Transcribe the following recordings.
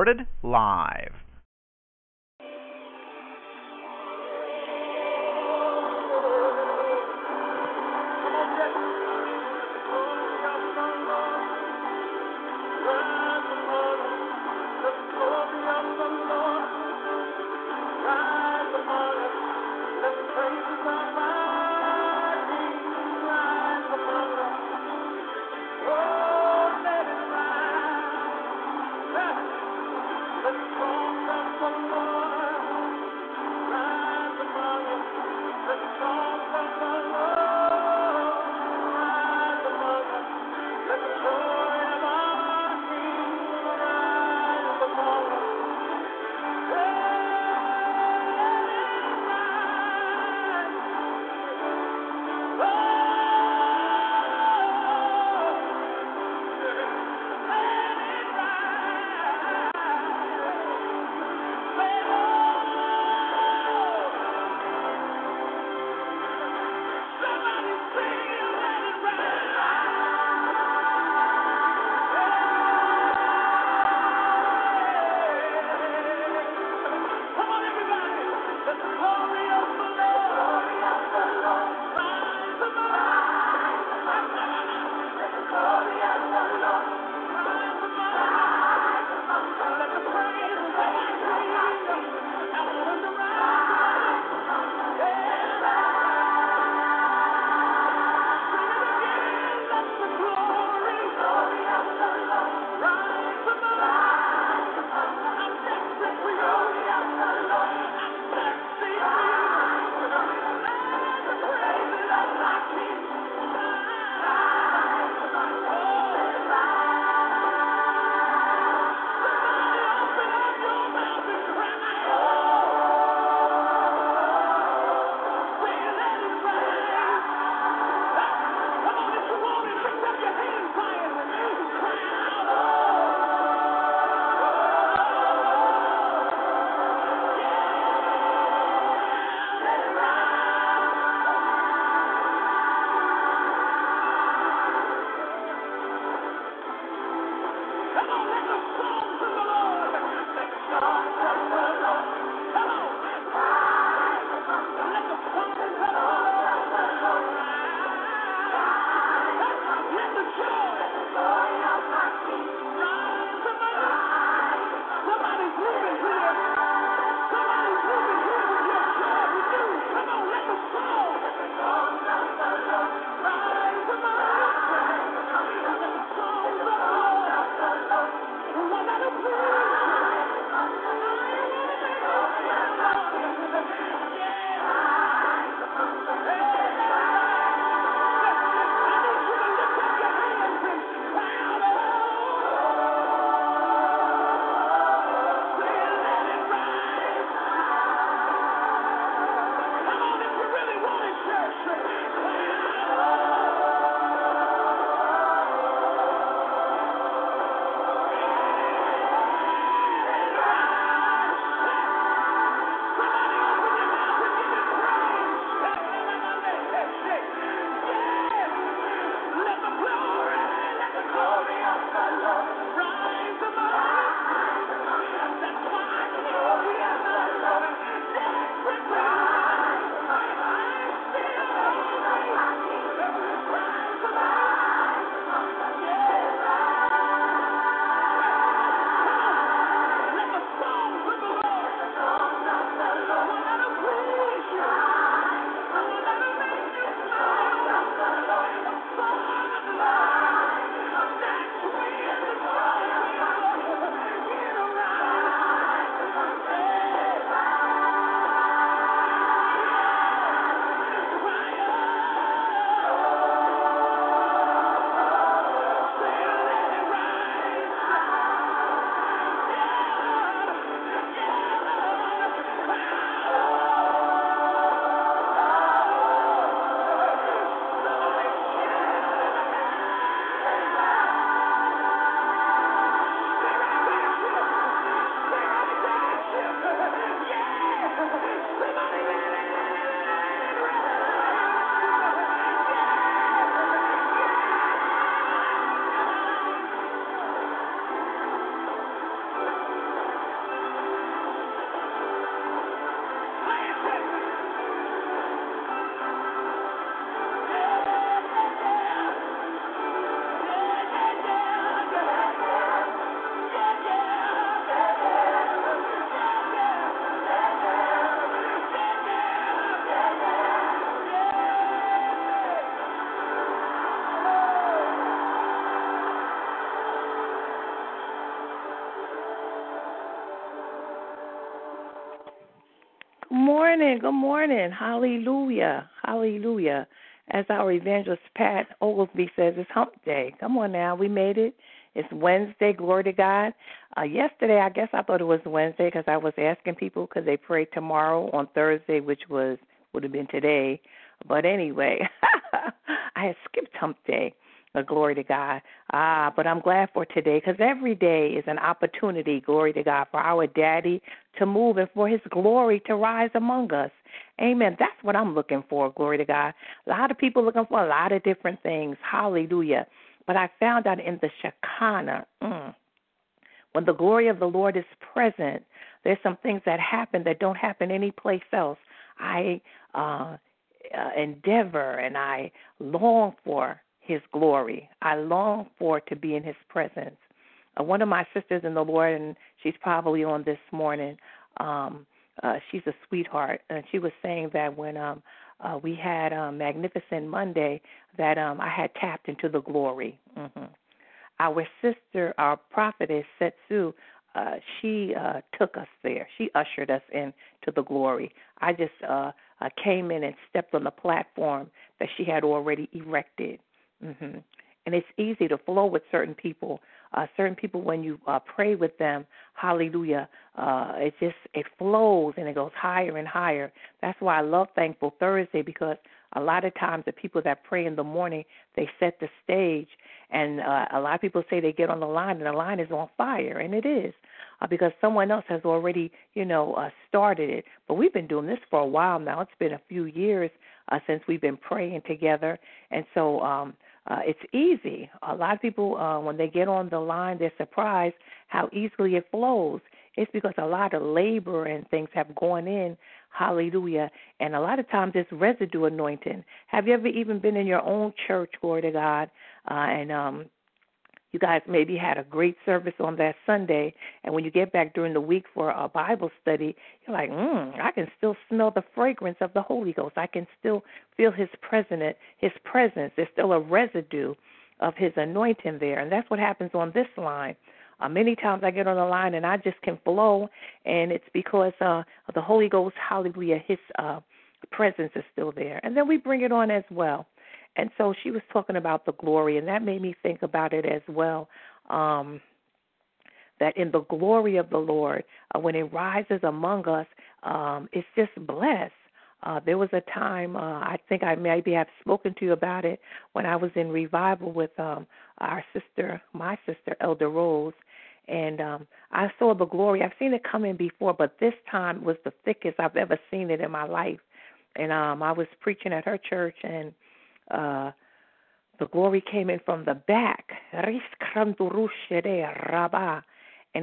Recorded live. Morning. Good morning. Hallelujah. Hallelujah. As our evangelist Pat Oglesby says, it's hump day. Come on now. We made it. It's Wednesday. Glory to God. Uh, yesterday, I guess I thought it was Wednesday because I was asking people because they pray tomorrow on Thursday, which was would have been today. But anyway, I had skipped hump day. Uh, glory to God. Ah, but I'm glad for today because every day is an opportunity, glory to God, for our daddy to move and for his glory to rise among us. Amen. That's what I'm looking for, glory to God. A lot of people looking for a lot of different things. Hallelujah. But I found out in the Shekinah, mm, when the glory of the Lord is present, there's some things that happen that don't happen anyplace else. I uh, uh, endeavor and I long for his glory. I long for to be in his presence. Uh, one of my sisters in the Lord, and she's probably on this morning, um, uh, she's a sweetheart, and she was saying that when um, uh, we had um, Magnificent Monday, that um, I had tapped into the glory. Mm-hmm. Our sister, our prophetess Setsu, uh, she uh, took us there. She ushered us into the glory. I just uh, uh, came in and stepped on the platform that she had already erected. Mm-hmm. And it's easy to flow with certain people. Uh, certain people, when you uh, pray with them, hallelujah, uh, it just it flows and it goes higher and higher. That's why I love Thankful Thursday because a lot of times the people that pray in the morning they set the stage, and uh, a lot of people say they get on the line and the line is on fire, and it is uh, because someone else has already, you know, uh, started it. But we've been doing this for a while now. It's been a few years uh, since we've been praying together, and so um, uh, it's easy. A lot of people, uh, when they get on the line, they're surprised how easily it flows. It's because a lot of labor and things have gone in. Hallelujah. And a lot of times it's residue anointing. Have you ever even been in your own church, glory to God, uh, and um, you guys maybe had a great service on that Sunday, and when you get back during the week for a Bible study, you're like, mm, I can still smell the fragrance of the Holy Ghost. I can still feel His presence. His presence. There's still a residue of His anointing there, and that's what happens on this line. Uh, many times I get on the line and I just can flow, and it's because uh, the Holy Ghost, Hallelujah, His uh, presence is still there, and then we bring it on as well. And so she was talking about the glory, and that made me think about it as well. Um, that in the glory of the Lord, uh, when it rises among us, um, it's just blessed. Uh, there was a time, uh, I think I maybe have spoken to you about it, when I was in revival with um, our sister, my sister, Elder Rose, and um, I saw the glory. I've seen it come in before, but this time was the thickest I've ever seen it in my life. And um, I was preaching at her church, and uh, the glory came in from the back, and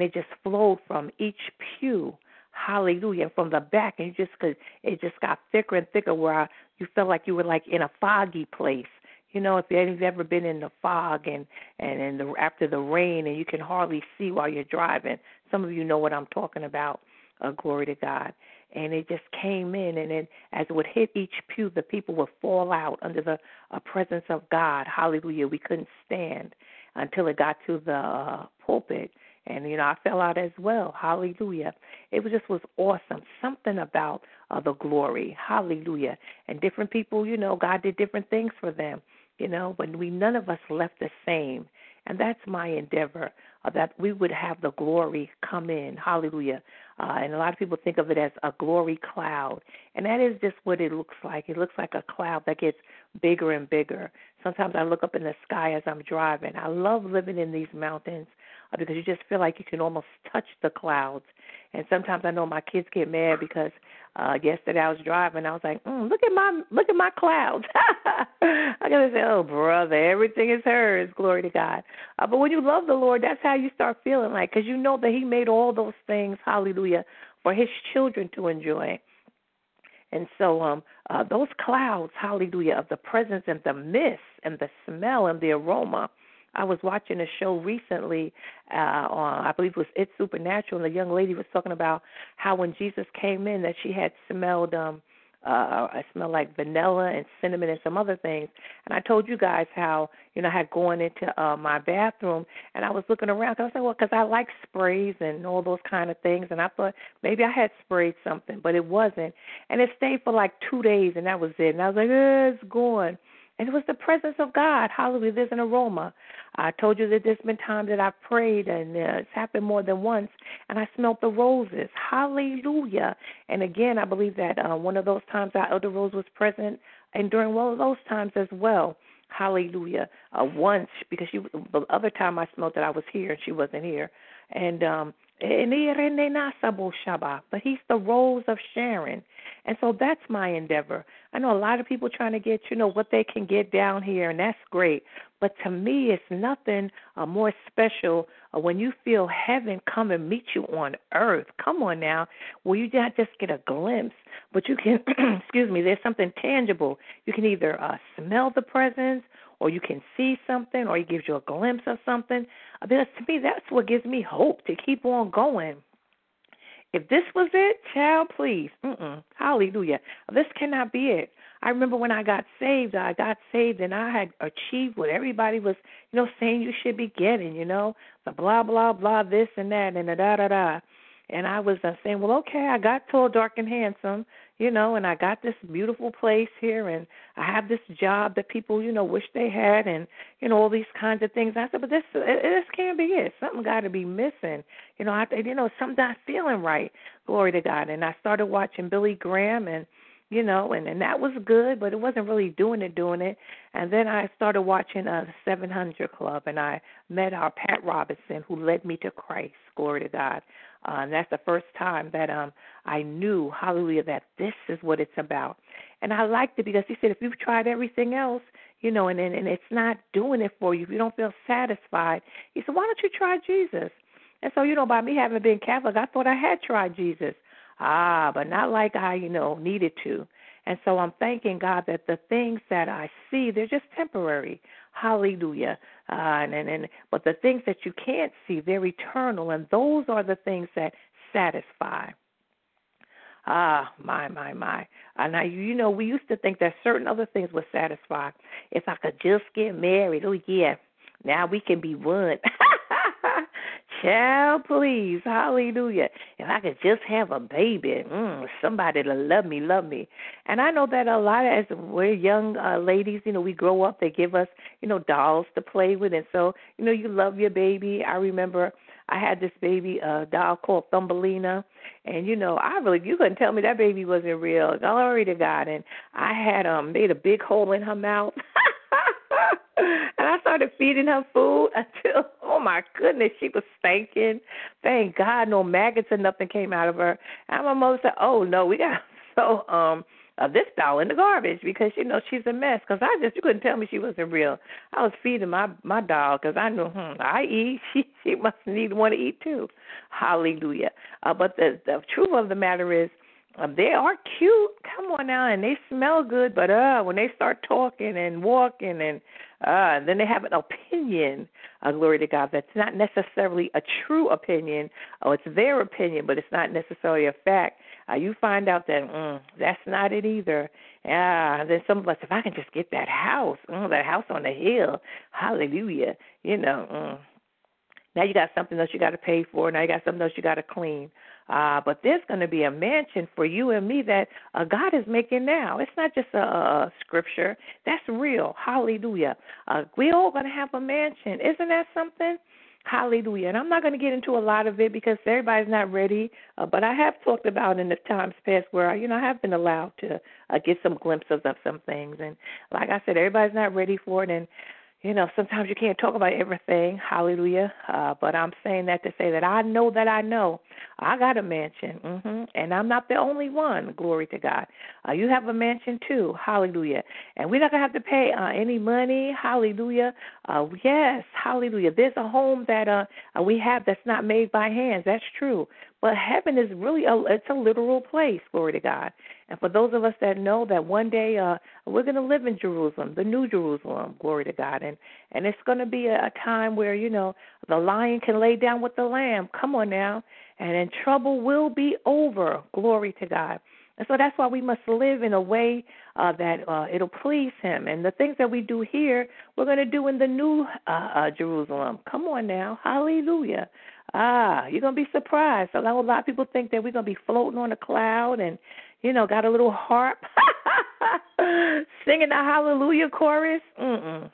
it just flowed from each pew. Hallelujah! From the back, and you just could, it just got thicker and thicker, where you felt like you were like in a foggy place. You know, if you've ever been in the fog and and the after the rain, and you can hardly see while you're driving. Some of you know what I'm talking about. Uh, glory to God. And it just came in and then as it would hit each pew the people would fall out under the uh, presence of god. Hallelujah. We couldn't stand until it got to the uh, pulpit. And you know i fell out as well. Hallelujah. It was just was awesome. Something about uh, the glory. Hallelujah. And different people you know god did different things for them you know but we none of us left the same. And that's my endeavor uh, that we would have the glory come in. Hallelujah uh, and a lot of people think of it as a glory cloud. And that is just what it looks like. It looks like a cloud that gets bigger and bigger. Sometimes I look up in the sky as I'm driving. I love living in these mountains uh, because you just feel like you can almost touch the clouds. And sometimes I know my kids get mad because uh yesterday I was driving. I was like, mm, look at my look at my clouds. I gotta say, oh brother, everything is hers. Glory to God. Uh, but when you love the Lord, that's how you start feeling like, because you know that He made all those things, Hallelujah, for His children to enjoy. And so um uh those clouds, hallelujah, of the presence and the mist and the smell and the aroma I was watching a show recently uh on I believe it was It's Supernatural and the young lady was talking about how when Jesus came in that she had smelled um Uh, I smell like vanilla and cinnamon and some other things. And I told you guys how you know I had gone into uh, my bathroom and I was looking around. Cause I was well, because I like sprays and all those kind of things, and I thought maybe I had sprayed something, but it wasn't. And it stayed for like two days, and that was it. And I was like, eh, it's gone. And it was the presence of God. Hallelujah. There's an aroma. I told you that there's been times that I've prayed, and it's happened more than once, and I smelled the roses. Hallelujah. And again, I believe that uh, one of those times our Elder Rose was present, and during one of those times as well. Hallelujah. Uh, once, because she, the other time I smelled that I was here and she wasn't here. And um, but he's the rose of Sharon. And so that's my endeavor. I know a lot of people trying to get, you know, what they can get down here, and that's great. But to me, it's nothing uh, more special uh, when you feel heaven come and meet you on earth. Come on now. Well, you not just get a glimpse, but you can, excuse me, there's something tangible. You can either uh, smell the presence or you can see something or he gives you a glimpse of something. Because to me, that's what gives me hope to keep on going. If this was it, child, please, mm-mm, hallelujah. This cannot be it. I remember when I got saved, I got saved and I had achieved what everybody was, you know, saying you should be getting, you know, the blah, blah, blah, this and that and the da, da, da. And I was uh, saying, well, okay, I got tall, dark, and handsome, you know, and I got this beautiful place here, and I have this job that people, you know, wish they had, and you know, all these kinds of things. I said, but this, this can't be it. Something got to be missing, you know. I, you know, something not feeling right. Glory to God. And I started watching Billy Graham, and you know, and and that was good, but it wasn't really doing it, doing it. And then I started watching uh, the 700 Club, and I met our Pat Robertson, who led me to Christ. Glory to God. Uh, and that's the first time that um I knew, hallelujah, that this is what it's about. And I liked it because he said, if you've tried everything else, you know, and, and, and it's not doing it for you, if you don't feel satisfied, he said, why don't you try Jesus? And so, you know, by me having been Catholic, I thought I had tried Jesus. Ah, but not like I, you know, needed to. And so I'm thanking God that the things that I see, they're just temporary. Hallelujah. Uh, and, and, and but the things that you can't see, they're eternal, and those are the things that satisfy. Ah, my, my, my. And now, you know, we used to think that certain other things would satisfy. If I could just get married, oh, yeah, now we can be one. Child, please, hallelujah. If I could just have a baby, mm, somebody to love me, love me. And I know that a lot of, as we're young uh, ladies, you know, we grow up, they give us, you know, dolls to play with. And so, you know, you love your baby. I remember I had this baby uh doll called Thumbelina and you know, I really you couldn't tell me that baby wasn't real. Glory to God. And I had um made a big hole in her mouth. started feeding her food until, oh my goodness, she was stinking. Thank God, no maggots or nothing came out of her. And my mother said, "Oh no, we got so um uh, this doll in the garbage because you know she's a mess. Because I just you couldn't tell me she wasn't real. I was feeding my my doll because I knew hmm, I eat. She she must need want to eat too. Hallelujah. Uh, but the the truth of the matter is uh, they are cute. Come on now, and they smell good. But uh, when they start talking and walking, and uh, and then they have an opinion. Uh, glory to God. That's not necessarily a true opinion. Oh, it's their opinion, but it's not necessarily a fact. Uh, you find out that mm, that's not it either. Yeah, then some of us, if I can just get that house, mm, that house on the hill, hallelujah. You know. Mm. Now you got something else you got to pay for. Now you got something else you got to clean. Uh, but there's going to be a mansion for you and me that uh, God is making now. It's not just a, a scripture. That's real. Hallelujah. Uh, we're all going to have a mansion. Isn't that something? Hallelujah. And I'm not going to get into a lot of it because everybody's not ready. Uh, but I have talked about in the times past where, you know, I have been allowed to uh, get some glimpses of some things. And like I said, everybody's not ready for it. And you know, sometimes you can't talk about everything. Hallelujah. Uh, but I'm saying that to say that I know that I know I got a mansion, hmm and I'm not the only one. Glory to God. Uh, you have a mansion too. Hallelujah. And we're not gonna have to pay uh, any money. Hallelujah. Uh, yes, hallelujah. There's a home that uh, we have that's not made by hands. That's true. But heaven is really a it's a literal place. Glory to God. And for those of us that know that one day uh, we're going to live in Jerusalem, the New Jerusalem, glory to God, and and it's going to be a, a time where you know the lion can lay down with the lamb. Come on now, and then trouble will be over. Glory to God. And so that's why we must live in a way uh, that uh, it'll please Him. And the things that we do here, we're going to do in the new uh, uh, Jerusalem. Come on now. Hallelujah. Ah, you're to be surprised. So a lot of people think that we're to be floating on a cloud and, you know, got a little harp singing the hallelujah chorus. Mm-mm.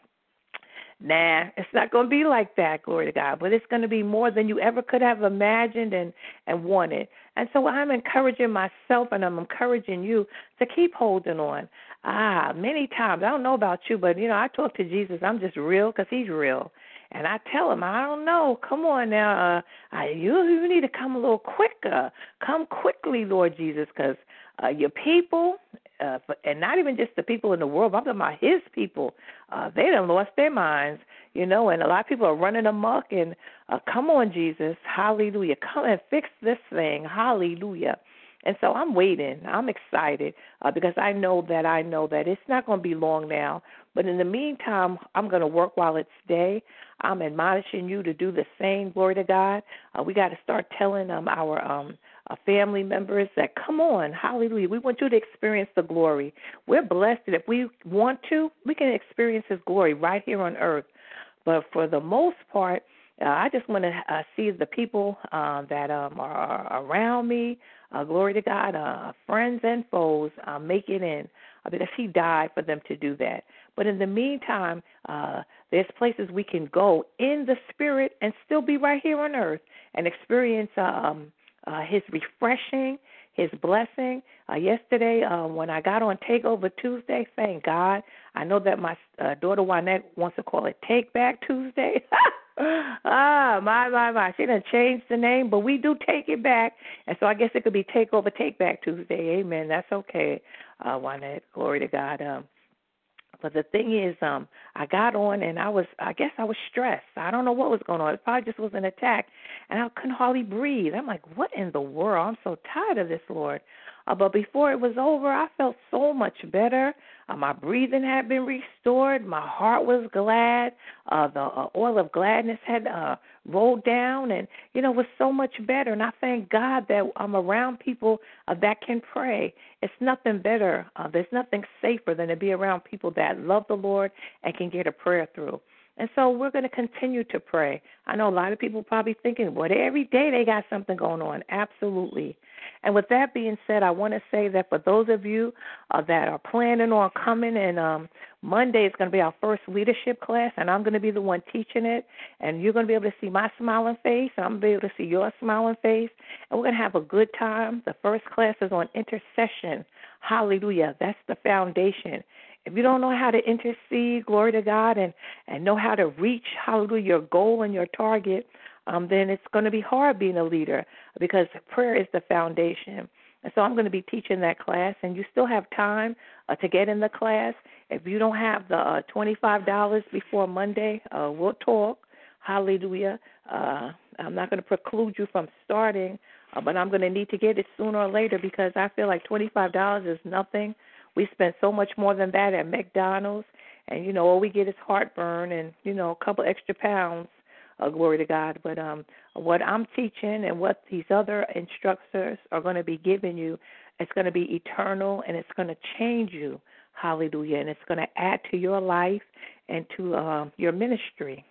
Nah, it's not to be like that, glory to God. But it's to be more than you ever could have imagined and and wanted. And so I'm encouraging myself and I'm encouraging you to keep holding on. Ah, many times I don't know about you, but you know I talk to Jesus. I'm just real because He's real, and I tell Him I don't know. Come on now, uh, I, you you need to come a little quicker. Come quickly, Lord Jesus, because uh, your people, uh, and not even just the people in the world, but I'm talking about His people. Uh, they done lost their minds, you know, and a lot of people are running amok. And uh, come on, Jesus, Hallelujah, come and fix this thing, Hallelujah. And so I'm waiting. I'm excited uh, because I know that I know that it's not going to be long now. But in the meantime, I'm going to work while it's day. I'm admonishing you to do the same. Glory to God. Uh, we got to start telling um, our um, uh, family members that come on, hallelujah. We want you to experience the glory. We're blessed that if we want to, we can experience His glory right here on earth. But for the most part, uh, I just want to uh, see the people uh, that um, are, are around me, uh, glory to God, uh, friends and foes, uh, make it in uh, because He died for them to do that. But in the meantime, uh, there's places we can go in the Spirit and still be right here on earth and experience um, uh, his refreshing, his blessing. Uh, yesterday, uh, when I got on Takeover Tuesday, thank God. I know that my uh, daughter Juanette wants to call it Take Back Tuesday. ah, my, my, my. She done changed the name, but we do take it back. And so I guess it could be Takeover Take Back Tuesday. Amen. That's okay, uh, Juanette. Glory to God. Um, but the thing is, um, I got on and I was, I guess I was stressed. I don't know what was going on. It probably just was an attack, and I couldn't hardly breathe. I'm like, what in the world? I'm so tired of this, Lord. Uh, but before it was over, I felt so much better. Uh, my breathing had been restored. My heart was glad. Uh, the uh, oil of gladness had uh, rolled down, and you know, was so much better. And I thank God that I'm around people uh, that can pray. It's nothing better. Uh, there's nothing safer than to be around people that love the Lord and can get a prayer through. And so we're going to continue to pray. I know a lot of people probably thinking, well, every day they got something going on. Absolutely. And with that being said, I want to say that for those of you uh, that are planning on coming, and um, Monday is going to be our first leadership class, and I'm going to be the one teaching it, and you're going to be able to see my smiling face, and I'm going to be able to see your smiling face, and we're going to have a good time. The first class is on intercession. Hallelujah. That's the foundation if you don't know how to intercede, glory to God, and and know how to reach, hallelujah, your goal and your target, um, then it's going to be hard being a leader because prayer is the foundation. And so I'm going to be teaching that class, and you still have time uh, to get in the class. If you don't have the uh, $25 before Monday, uh, we'll talk. Hallelujah. Uh, I'm not going to preclude you from starting, uh, but I'm going to need to get it sooner or later because I feel like $25 is nothing we spend so much more than that at McDonald's, and you know all we get is heartburn and you know a couple extra pounds. Uh, glory to God. But um, what I'm teaching and what these other instructors are going to be giving you, it's going to be eternal and it's going to change you. Hallelujah. And it's going to add to your life and to uh, your ministry.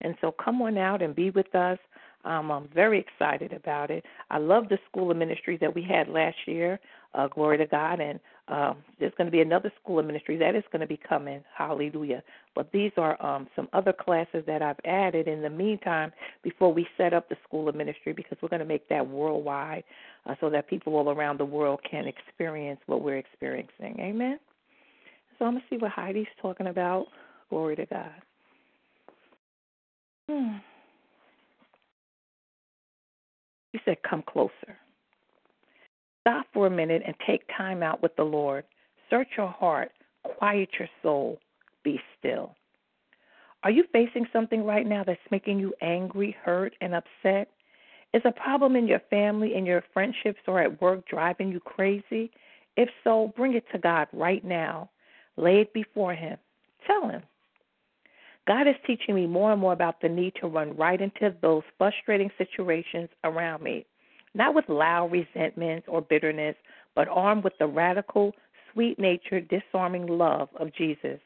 And so come on out and be with us. Um, I'm very excited about it. I love the school of ministry that we had last year. Uh, glory to God. And um, there's going to be another school of ministry that is going to be coming. Hallelujah. But these are um, some other classes that I've added in the meantime before we set up the school of ministry because we're going to make that worldwide uh, so that people all around the world can experience what we're experiencing. Amen. So I'm going to see what Heidi's talking about. Glory to God. Hmm. He said, Come closer. Stop for a minute and take time out with the Lord. Search your heart, quiet your soul, be still. Are you facing something right now that's making you angry, hurt, and upset? Is a problem in your family, in your friendships, or at work driving you crazy? If so, bring it to God right now. Lay it before Him. Tell Him. God is teaching me more and more about the need to run right into those frustrating situations around me not with loud resentments or bitterness, but armed with the radical, sweet natured, disarming love of Jesus.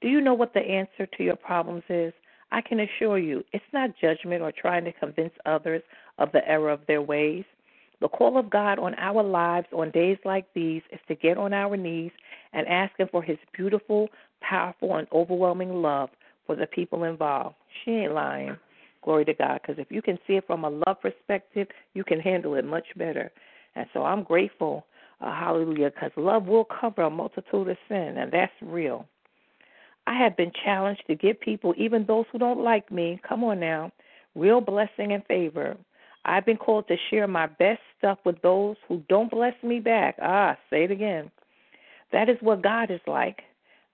Do you know what the answer to your problems is? I can assure you, it's not judgment or trying to convince others of the error of their ways. The call of God on our lives on days like these is to get on our knees and ask Him for His beautiful, powerful, and overwhelming love for the people involved. She ain't lying. Glory to God. Because if you can see it from a love perspective, you can handle it much better. And so I'm grateful, uh, hallelujah, because love will cover a multitude of sin, and that's real. I have been challenged to give people, even those who don't like me, come on now, real blessing and favor. I've been called to share my best stuff with those who don't bless me back. Ah, say it again. That is what God is like.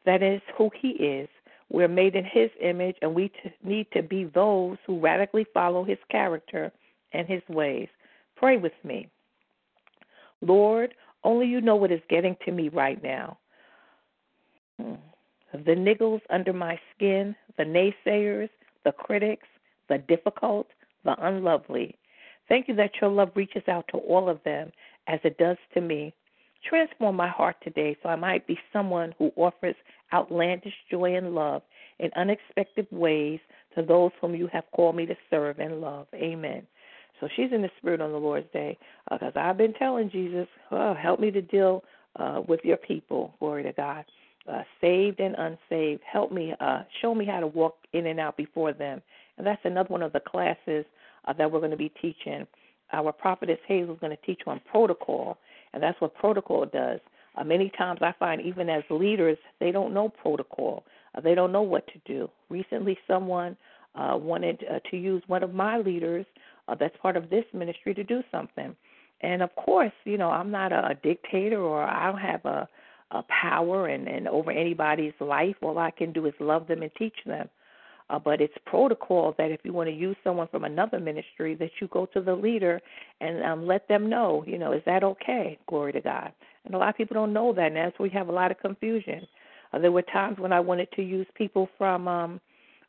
That is who He is. We're made in His image, and we t- need to be those who radically follow His character and His ways. Pray with me. Lord, only you know what is getting to me right now. Hmm. The niggles under my skin, the naysayers, the critics, the difficult, the unlovely. Thank you that your love reaches out to all of them as it does to me. Transform my heart today so I might be someone who offers outlandish joy and love in unexpected ways to those whom you have called me to serve and love. Amen. So she's in the spirit on the Lord's day because uh, I've been telling Jesus, oh, help me to deal uh, with your people. Glory to God. Uh, saved and unsaved. Help me, uh, show me how to walk in and out before them. And that's another one of the classes uh, that we're going to be teaching. Our prophetess Hazel is going to teach on protocol, and that's what protocol does. Uh, many times I find even as leaders, they don't know protocol. Uh, they don't know what to do. Recently, someone uh, wanted uh, to use one of my leaders uh, that's part of this ministry to do something. And of course, you know, I'm not a, a dictator or I don't have a, a power and, and over anybody's life. All I can do is love them and teach them. Uh, but it's protocol that if you want to use someone from another ministry, that you go to the leader and um, let them know, you know, is that okay? Glory to God. And a lot of people don't know that, and that's where we have a lot of confusion. Uh, there were times when I wanted to use people from um,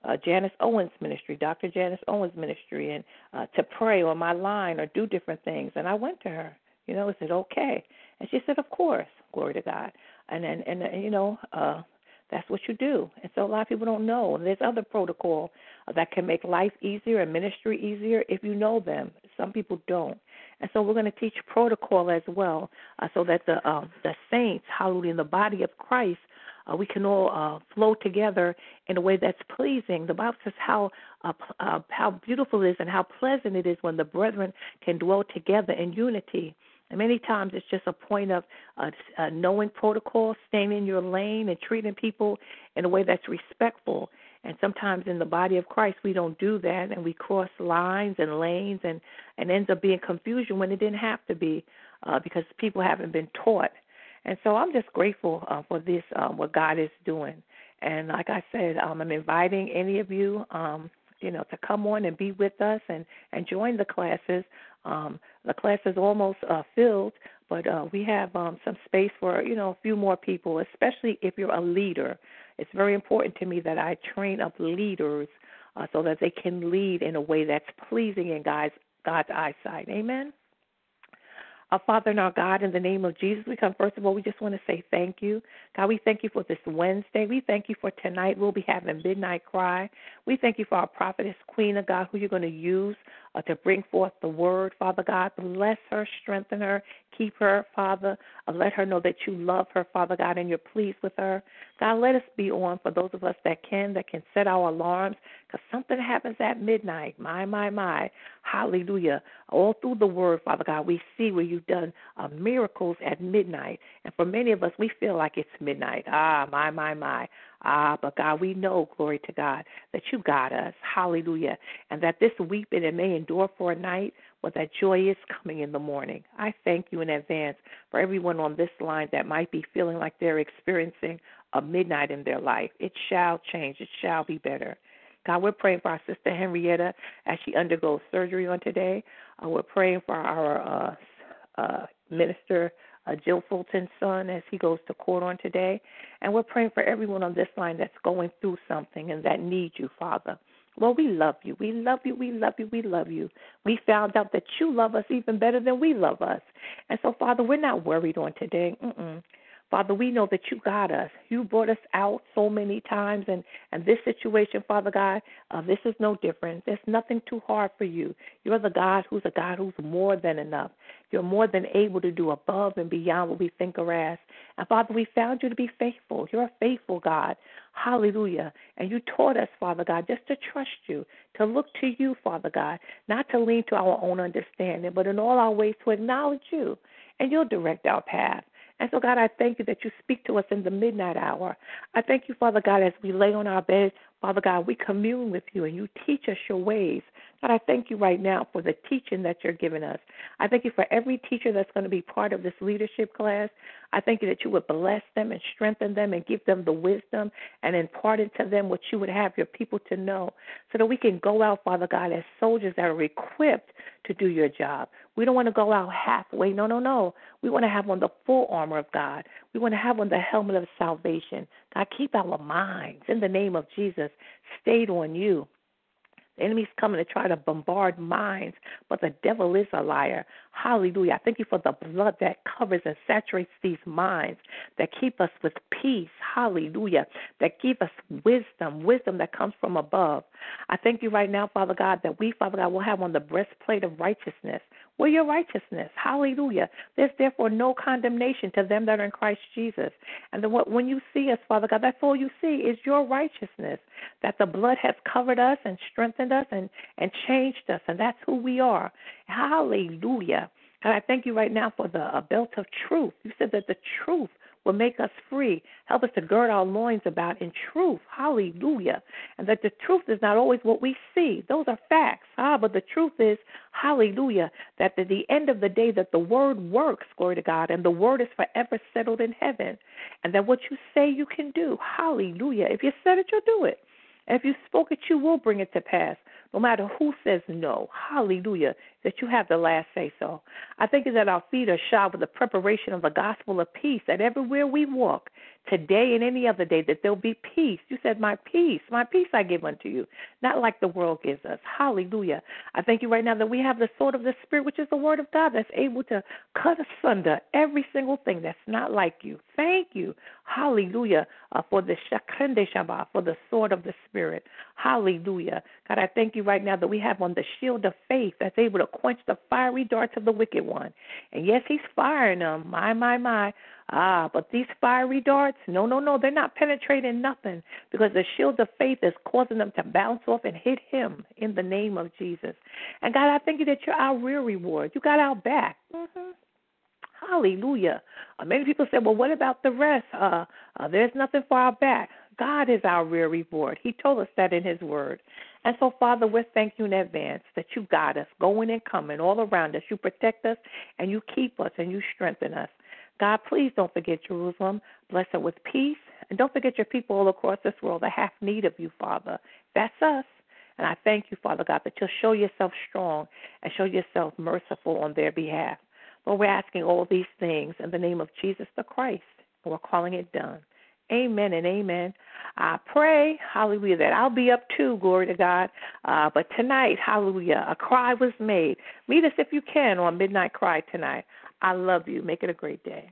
uh, Janice Owens' ministry, Dr. Janice Owens' ministry, and uh, to pray on my line or do different things. And I went to her, you know, I said, okay. And she said, of course, glory to God. And and, and you know, uh, that's what you do. And so a lot of people don't know. And there's other protocol that can make life easier and ministry easier if you know them. Some people don't. And so we're going to teach protocol as well, uh, so that the uh, the saints, hallelujah, in the body of Christ, uh, we can all uh, flow together in a way that's pleasing. The Bible says how uh, uh, how beautiful it is and how pleasant it is when the brethren can dwell together in unity. And many times it's just a point of uh, uh, knowing protocol, staying in your lane, and treating people in a way that's respectful. And sometimes in the body of Christ, we don't do that, and we cross lines and lanes, and and ends up being confusion when it didn't have to be, uh, because people haven't been taught. And so I'm just grateful uh, for this, um, what God is doing. And like I said, um, I'm inviting any of you um, you know, to come on and be with us and and join the classes. Um, the class is almost uh, filled, but uh, we have um, some space for you know a few more people, especially if you're a leader. It's very important to me that I train up leaders uh, so that they can lead in a way that's pleasing in God's God's eyesight. Amen. Our Father and our God, in the name of Jesus, we come first of all, we just want to say thank you. God, we thank you for this Wednesday. We thank you for tonight. We'll be having Midnight Cry. We thank you for our prophetess, Queen of God, who you're going to use uh, to bring forth the word, Father God. Bless her, strengthen her, keep her, Father. Uh, let her know that you love her, Father God, and you're pleased with her. God, let us be on for those of us that can, that can set our alarms, because something happens at midnight. My, my, my. Hallelujah. All through the word, Father God, we see where you've done uh, miracles at midnight. And for many of us, we feel like it's midnight. Ah, my, my, my. Ah, but God, we know, glory to God, that you got us. Hallelujah. And that this weeping, it may endure for a night, but that joy is coming in the morning. I thank you in advance for everyone on this line that might be feeling like they're experiencing a midnight in their life. It shall change, it shall be better. God, we're praying for our sister Henrietta as she undergoes surgery on today. Uh, we're praying for our uh, uh, minister uh, Jill Fulton's son as he goes to court on today. And we're praying for everyone on this line that's going through something and that needs you, Father. Lord, we love you. We love you. We love you. We love you. We found out that you love us even better than we love us. And so, Father, we're not worried on today. Mm-mm. Father, we know that you got us. You brought us out so many times, and and this situation, Father God, uh, this is no different. There's nothing too hard for you. You're the God who's a God who's more than enough. You're more than able to do above and beyond what we think or ask. And Father, we found you to be faithful. You're a faithful God. Hallelujah. And you taught us, Father God, just to trust you, to look to you, Father God, not to lean to our own understanding, but in all our ways to acknowledge you. And you'll direct our path. And so, God, I thank you that you speak to us in the midnight hour. I thank you, Father God, as we lay on our bed, Father God, we commune with you and you teach us your ways. God, I thank you right now for the teaching that you're giving us. I thank you for every teacher that's going to be part of this leadership class. I thank you that you would bless them and strengthen them and give them the wisdom and impart into them what you would have your people to know so that we can go out, Father God, as soldiers that are equipped to do your job. We don't want to go out halfway. No, no, no. We want to have on the full armor of God. We want to have on the helmet of salvation. God, keep our minds in the name of Jesus stayed on you. The enemy's coming to try to bombard minds, but the devil is a liar. Hallelujah. I thank you for the blood that covers and saturates these minds, that keep us with peace. Hallelujah. That give us wisdom, wisdom that comes from above. I thank you right now, Father God, that we, Father God, will have on the breastplate of righteousness. We're your righteousness. Hallelujah. There's therefore no condemnation to them that are in Christ Jesus. And then when you see us, Father God, that's all you see is your righteousness. That the blood has covered us and strengthened us and, and changed us. And that's who we are. Hallelujah. And I thank you right now for the belt of truth. You said that the truth will make us free. Help us to gird our loins about in truth. Hallelujah. And that the truth is not always what we see. Those are facts. Ah, but the truth is, hallelujah, that at the end of the day that the word works, glory to God, and the word is forever settled in heaven. And that what you say you can do. Hallelujah. If you said it, you'll do it. And if you spoke it, you will bring it to pass no matter who says no. Hallelujah, that you have the last say so. I think that our feet are shod with the preparation of the gospel of peace, that everywhere we walk, today and any other day, that there'll be peace. You said, My peace, my peace I give unto you, not like the world gives us. Hallelujah. I thank you right now that we have the sword of the Spirit, which is the word of God, that's able to cut asunder every single thing that's not like you. Thank you. Hallelujah. Uh, for the Shakende Shabbat, for the sword of the Spirit. Hallelujah. God, I thank you right now that we have on the shield of faith that's able to quench the fiery darts of the wicked one. And yes, he's firing them. My, my, my. Ah, but these fiery darts, no, no, no, they're not penetrating nothing because the shield of faith is causing them to bounce off and hit him in the name of Jesus. And God, I thank you that you're our real reward. You got our back. Mm-hmm. Hallelujah. Uh, many people say, well, what about the rest? Uh, uh, there's nothing for our back. God is our real reward. He told us that in His Word. And so, Father, we thank you in advance that you got us going and coming all around us. You protect us and you keep us and you strengthen us. God, please don't forget Jerusalem. Bless her with peace. And don't forget your people all across this world that have need of you, Father. That's us. And I thank you, Father God, that you'll show yourself strong and show yourself merciful on their behalf. Lord, we're asking all these things in the name of Jesus the Christ, and we're calling it done. Amen and amen. I pray, hallelujah, that I'll be up too, glory to God. Uh, but tonight, hallelujah, a cry was made. Meet us if you can on Midnight Cry tonight. I love you. Make it a great day.